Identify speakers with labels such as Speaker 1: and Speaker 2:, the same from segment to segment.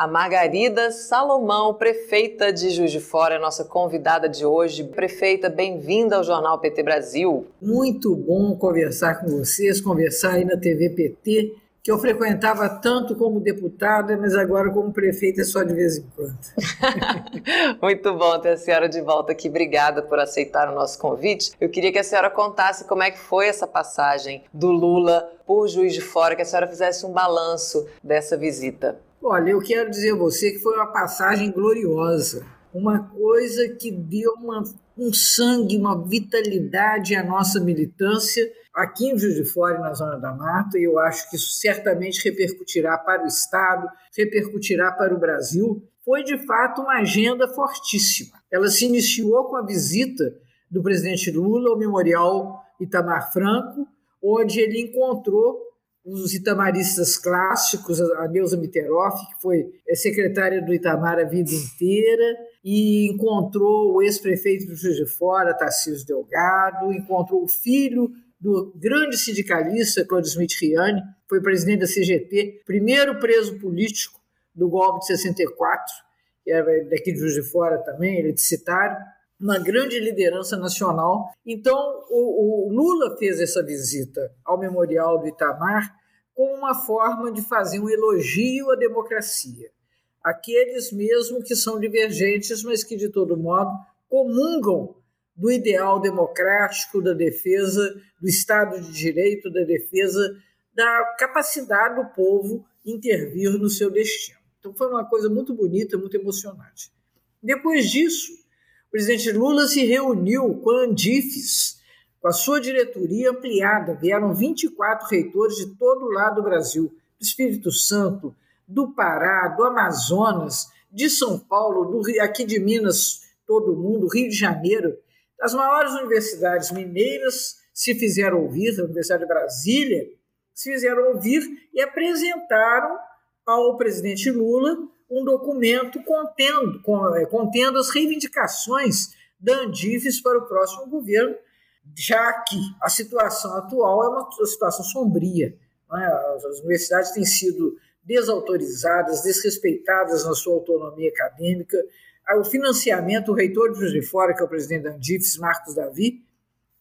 Speaker 1: A Margarida Salomão, prefeita de Juiz de Fora, é nossa convidada de hoje. Prefeita, bem-vinda ao Jornal PT Brasil.
Speaker 2: Muito bom conversar com vocês, conversar aí na TV PT que eu frequentava tanto como deputada, mas agora como prefeita só de vez em quando.
Speaker 1: Muito bom ter a senhora de volta aqui. Obrigada por aceitar o nosso convite. Eu queria que a senhora contasse como é que foi essa passagem do Lula por Juiz de Fora, que a senhora fizesse um balanço dessa visita.
Speaker 2: Olha, eu quero dizer a você que foi uma passagem gloriosa, uma coisa que deu uma, um sangue, uma vitalidade à nossa militância aqui em Juiz de Fora e na Zona da Mata, e eu acho que isso certamente repercutirá para o Estado, repercutirá para o Brasil. Foi, de fato, uma agenda fortíssima. Ela se iniciou com a visita do presidente Lula ao Memorial Itamar Franco, onde ele encontrou os itamaristas clássicos, a Neuza Mitteroff, que foi secretária do Itamar a vida inteira, e encontrou o ex-prefeito do Juiz de Fora, Tarcísio Delgado, encontrou o filho do grande sindicalista Claudio Smith Riani, foi presidente da CGT, primeiro preso político do golpe de 64, que era daqui de Juiz de Fora também, ele é de Citário, uma grande liderança nacional. Então, o, o, Lula fez essa visita ao Memorial do Itamar como uma forma de fazer um elogio à democracia. Aqueles mesmo que são divergentes, mas que, de todo modo, comungam do ideal democrático, da defesa do Estado de Direito, da defesa da capacidade do povo intervir no seu destino. Então foi uma coisa muito bonita, muito emocionante. Depois disso, o presidente Lula se reuniu com a Andifes, com a sua diretoria ampliada. Vieram 24 reitores de todo o lado do Brasil, do Espírito Santo, do Pará, do Amazonas, de São Paulo, do, aqui de Minas, todo mundo, Rio de Janeiro. As maiores universidades mineiras se fizeram ouvir, a Universidade de Brasília, se fizeram ouvir e apresentaram ao presidente Lula um documento contendo, é, contendo as reivindicações da Andifes para o próximo governo, já que a situação atual é uma situação sombria. É? As universidades têm sido desautorizadas, desrespeitadas na sua autonomia acadêmica, o financiamento, o reitor de Juiz de Fora, que é o presidente da Andifes, Marcos Davi,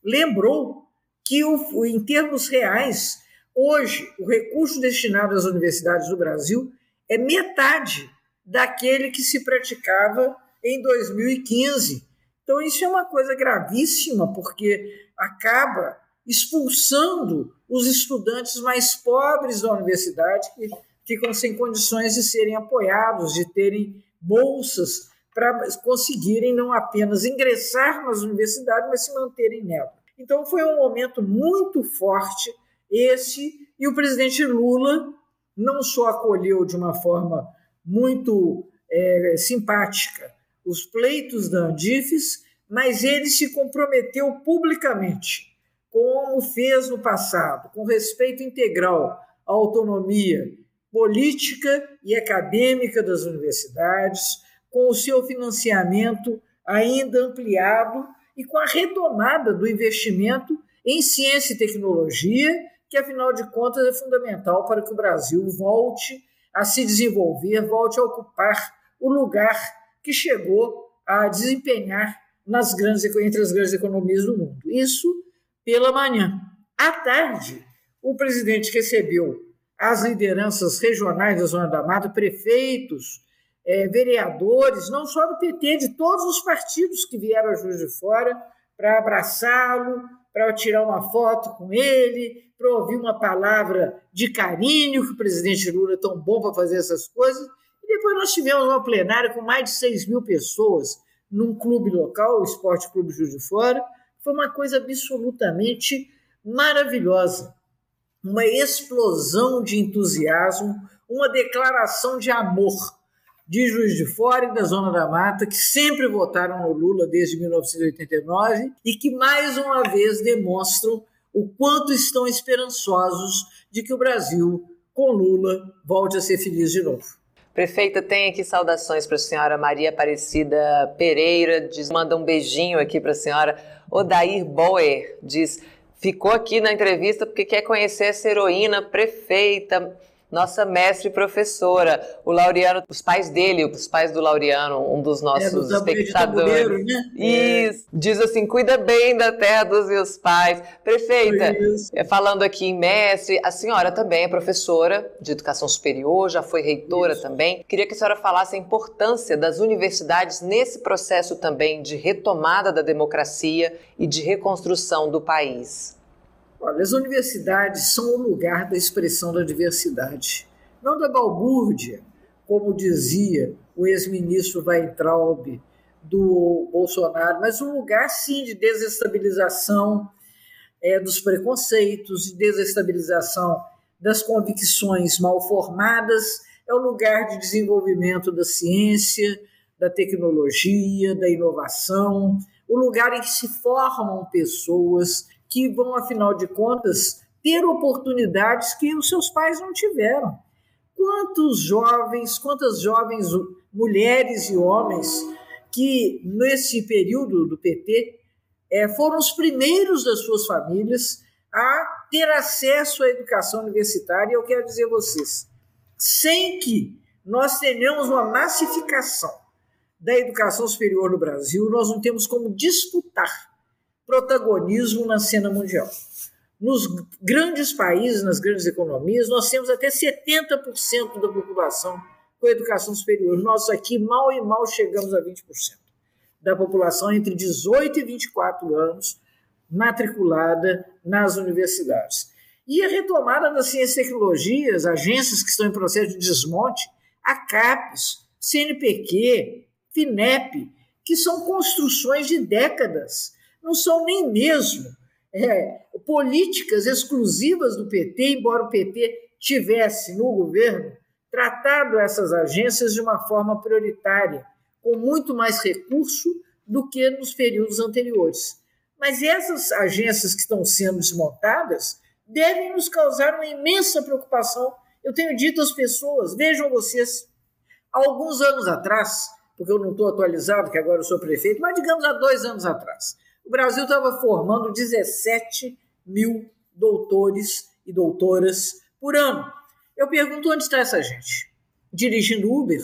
Speaker 2: lembrou que, o, em termos reais, hoje, o recurso destinado às universidades do Brasil é metade daquele que se praticava em 2015. Então, isso é uma coisa gravíssima, porque acaba expulsando os estudantes mais pobres da universidade, que ficam sem condições de serem apoiados, de terem bolsas para conseguirem não apenas ingressar nas universidades, mas se manterem nela. Então foi um momento muito forte esse, e o presidente Lula não só acolheu de uma forma muito é, simpática os pleitos da Andifes, mas ele se comprometeu publicamente, como fez no passado, com respeito integral à autonomia política e acadêmica das universidades, com o seu financiamento ainda ampliado e com a retomada do investimento em ciência e tecnologia, que afinal de contas é fundamental para que o Brasil volte a se desenvolver, volte a ocupar o lugar que chegou a desempenhar nas grandes, entre as grandes economias do mundo. Isso pela manhã. À tarde, o presidente recebeu as lideranças regionais da Zona da Mata, prefeitos, é, vereadores, não só do PT, de todos os partidos que vieram a Juiz de Fora para abraçá-lo, para tirar uma foto com ele, para ouvir uma palavra de carinho, que o presidente Lula é tão bom para fazer essas coisas. Depois nós tivemos uma plenária com mais de 6 mil pessoas num clube local, o Esporte Clube Juiz de Fora. Foi uma coisa absolutamente maravilhosa. Uma explosão de entusiasmo, uma declaração de amor de Juiz de Fora e da Zona da Mata, que sempre votaram no Lula desde 1989 e que mais uma vez demonstram o quanto estão esperançosos de que o Brasil, com Lula, volte a ser feliz de novo.
Speaker 1: Prefeita, tem aqui saudações para a senhora Maria Aparecida Pereira, diz, manda um beijinho aqui para a senhora. Odair Boer diz, ficou aqui na entrevista porque quer conhecer essa heroína prefeita nossa mestre professora. O Laureano, os pais dele, os pais do Laureano, um dos nossos é, espectadores. Né? Isso. É. Diz assim: cuida bem da terra dos meus pais. Prefeita, é, falando aqui em mestre, a senhora também é professora de educação superior, já foi reitora Isso. também. Queria que a senhora falasse a importância das universidades nesse processo também de retomada da democracia e de reconstrução do país.
Speaker 2: Olha, as universidades são o lugar da expressão da diversidade, não da balbúrdia, como dizia o ex-ministro Weintraub do Bolsonaro, mas um lugar, sim, de desestabilização é, dos preconceitos, de desestabilização das convicções mal formadas, é o lugar de desenvolvimento da ciência, da tecnologia, da inovação, o lugar em que se formam pessoas que vão, afinal de contas, ter oportunidades que os seus pais não tiveram. Quantos jovens, quantas jovens mulheres e homens que, nesse período do PT, é, foram os primeiros das suas famílias a ter acesso à educação universitária. Eu quero dizer a vocês, sem que nós tenhamos uma massificação da educação superior no Brasil, nós não temos como disputar protagonismo na cena mundial. Nos grandes países, nas grandes economias, nós temos até 70% da população com educação superior. Nós aqui mal e mal chegamos a 20% da população entre 18 e 24 anos matriculada nas universidades. E a retomada das ciências e tecnologias, agências que estão em processo de desmonte, a CAPES, CNPq, FINEP, que são construções de décadas não são nem mesmo é, políticas exclusivas do PT, embora o PT tivesse no governo tratado essas agências de uma forma prioritária, com muito mais recurso do que nos períodos anteriores. Mas essas agências que estão sendo desmontadas devem nos causar uma imensa preocupação. Eu tenho dito às pessoas, vejam vocês, alguns anos atrás, porque eu não estou atualizado, que agora eu sou prefeito, mas digamos há dois anos atrás, o Brasil estava formando 17 mil doutores e doutoras por ano. Eu pergunto onde está essa gente? Dirigindo Uber?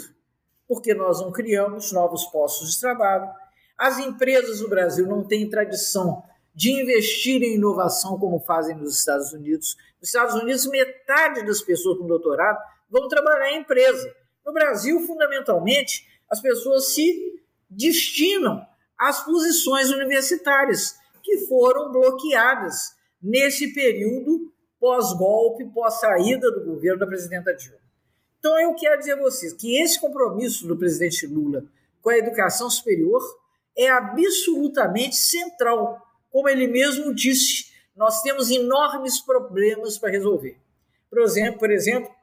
Speaker 2: Porque nós não criamos novos postos de trabalho. As empresas do Brasil não têm tradição de investir em inovação como fazem nos Estados Unidos. Nos Estados Unidos, metade das pessoas com doutorado vão trabalhar em empresa. No Brasil, fundamentalmente, as pessoas se destinam as posições universitárias, que foram bloqueadas nesse período pós-golpe, pós-saída do governo da presidenta Dilma. Então, eu quero dizer a vocês que esse compromisso do presidente Lula com a educação superior é absolutamente central. Como ele mesmo disse, nós temos enormes problemas para resolver. Por exemplo, por exemplo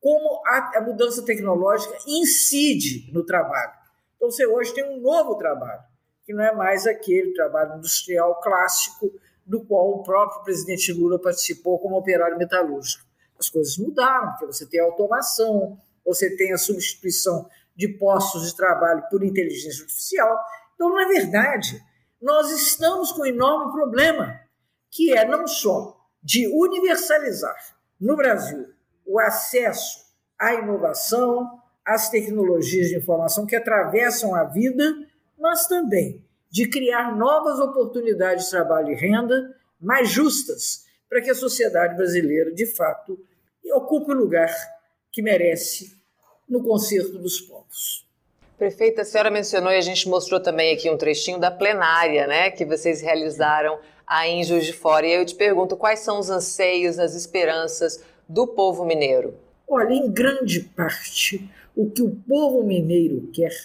Speaker 2: como a, mudança tecnológica incide no trabalho. Então, você hoje tem um novo trabalho que não é mais aquele trabalho industrial clássico do qual o próprio presidente Lula participou como operário metalúrgico. As coisas mudaram, porque você tem automação, você tem a substituição de postos de trabalho por inteligência artificial. Então, na verdade, nós estamos com um enorme problema, que é não só de universalizar no Brasil o acesso à inovação, às tecnologias de informação que atravessam a vida, mas também de criar novas oportunidades de trabalho e renda mais justas para que a sociedade brasileira, de fato, ocupe o lugar que merece no concerto dos povos.
Speaker 1: Prefeita, a senhora mencionou e a gente mostrou também aqui um trechinho da plenária, né, que vocês realizaram aí em Juiz de Fora. E eu te pergunto, quais são os anseios, as esperanças do povo mineiro?
Speaker 2: Olha, em grande parte, o que o povo mineiro quer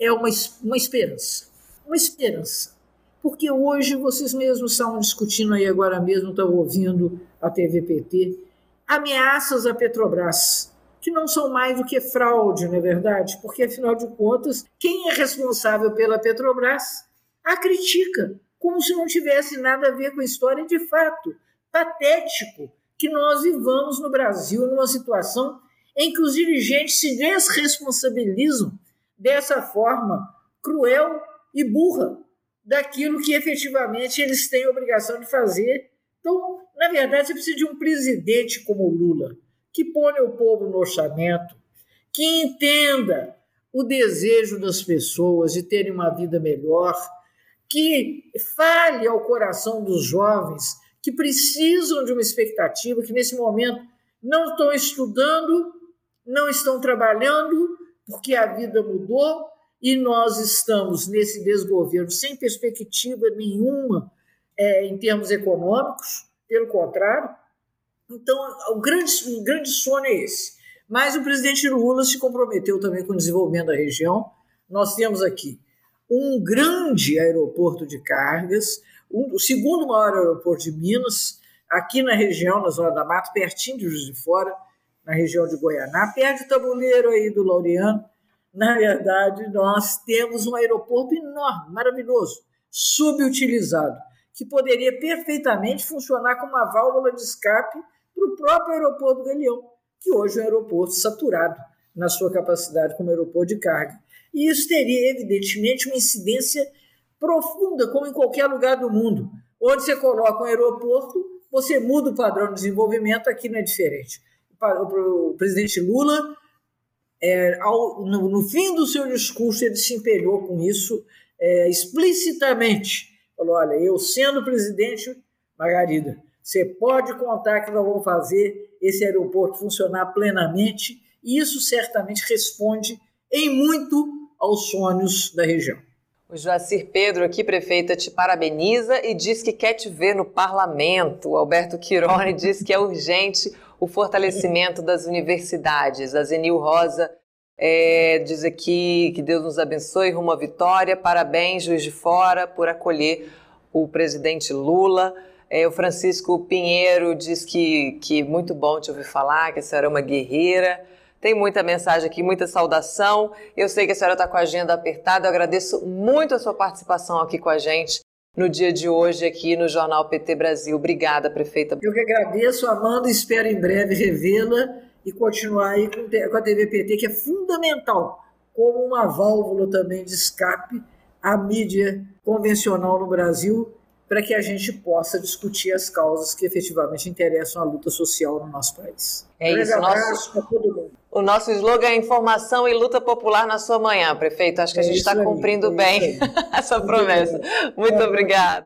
Speaker 2: é uma, uma esperança. Uma esperança. Porque hoje vocês mesmos estavam discutindo aí agora mesmo, estavam ouvindo a TVPT, ameaças à Petrobras, que não são mais do que fraude, não é verdade? Porque, afinal de contas, quem é responsável pela Petrobras a critica, como se não tivesse nada a ver com a história de fato. Patético que nós vivamos no Brasil numa situação em que os dirigentes se desresponsabilizam dessa forma cruel e burra daquilo que efetivamente eles têm obrigação de fazer. Então, na verdade, você precisa de um presidente como Lula, que ponha o povo no orçamento, que entenda o desejo das pessoas de terem uma vida melhor, que fale ao coração dos jovens que precisam de uma expectativa, que nesse momento não estão estudando, não estão trabalhando, porque a vida mudou e nós estamos nesse desgoverno sem perspectiva nenhuma é, em termos econômicos, pelo contrário. Então, o grande, o grande sonho é esse. Mas o presidente Lula se comprometeu também com o desenvolvimento da região. Nós temos aqui um grande aeroporto de cargas, um, o segundo maior aeroporto de Minas, aqui na região, na Zona da Mata, pertinho de Juiz de Fora, na região de Goianá, perto do tabuleiro aí do Laureano. Na verdade, nós temos um aeroporto enorme, maravilhoso, subutilizado, que poderia perfeitamente funcionar como uma válvula de escape para o próprio aeroporto do Galeão que hoje é um aeroporto saturado na sua capacidade como aeroporto de carga. E isso teria, evidentemente, uma incidência profunda, como em qualquer lugar do mundo. Onde você coloca um aeroporto, você muda o padrão de desenvolvimento, aqui não é diferente. O presidente Lula, é, ao, no, no, fim do seu discurso, ele se empenhou com isso é, explicitamente. Falou: olha, eu sendo presidente, Margarida, você pode contar que nós vamos fazer esse aeroporto funcionar plenamente, e isso certamente responde em muito aos sonhos da região.
Speaker 1: O Joacir Pedro, aqui, prefeita, te parabeniza e diz que quer te ver no parlamento. O Alberto Quirone diz que é urgente o fortalecimento das universidades. A Zenil Rosa é, diz aqui que Deus nos abençoe, rumo à vitória. Parabéns, Juiz de Fora, por acolher o presidente Lula. É, o Francisco Pinheiro diz que, que muito bom te ouvir falar, que a senhora é uma guerreira. Tem muita mensagem aqui, muita saudação. Eu sei que a senhora está com a agenda apertada. Eu agradeço muito a sua participação aqui com a gente no dia de hoje aqui no Jornal PT Brasil. Obrigada, prefeita.
Speaker 2: Eu que agradeço, Amanda, espero em breve revê-la e continuar aí com a TV PT, que é fundamental como uma válvula também de escape à mídia convencional no Brasil para que a gente possa discutir as causas que efetivamente interessam a luta social no nosso país.
Speaker 1: É um isso, nosso, para todo mundo. O nosso slogan é informação e luta popular na sua manhã, prefeito. Acho que é a gente está cumprindo é bem essa promessa. Muito é, obrigada.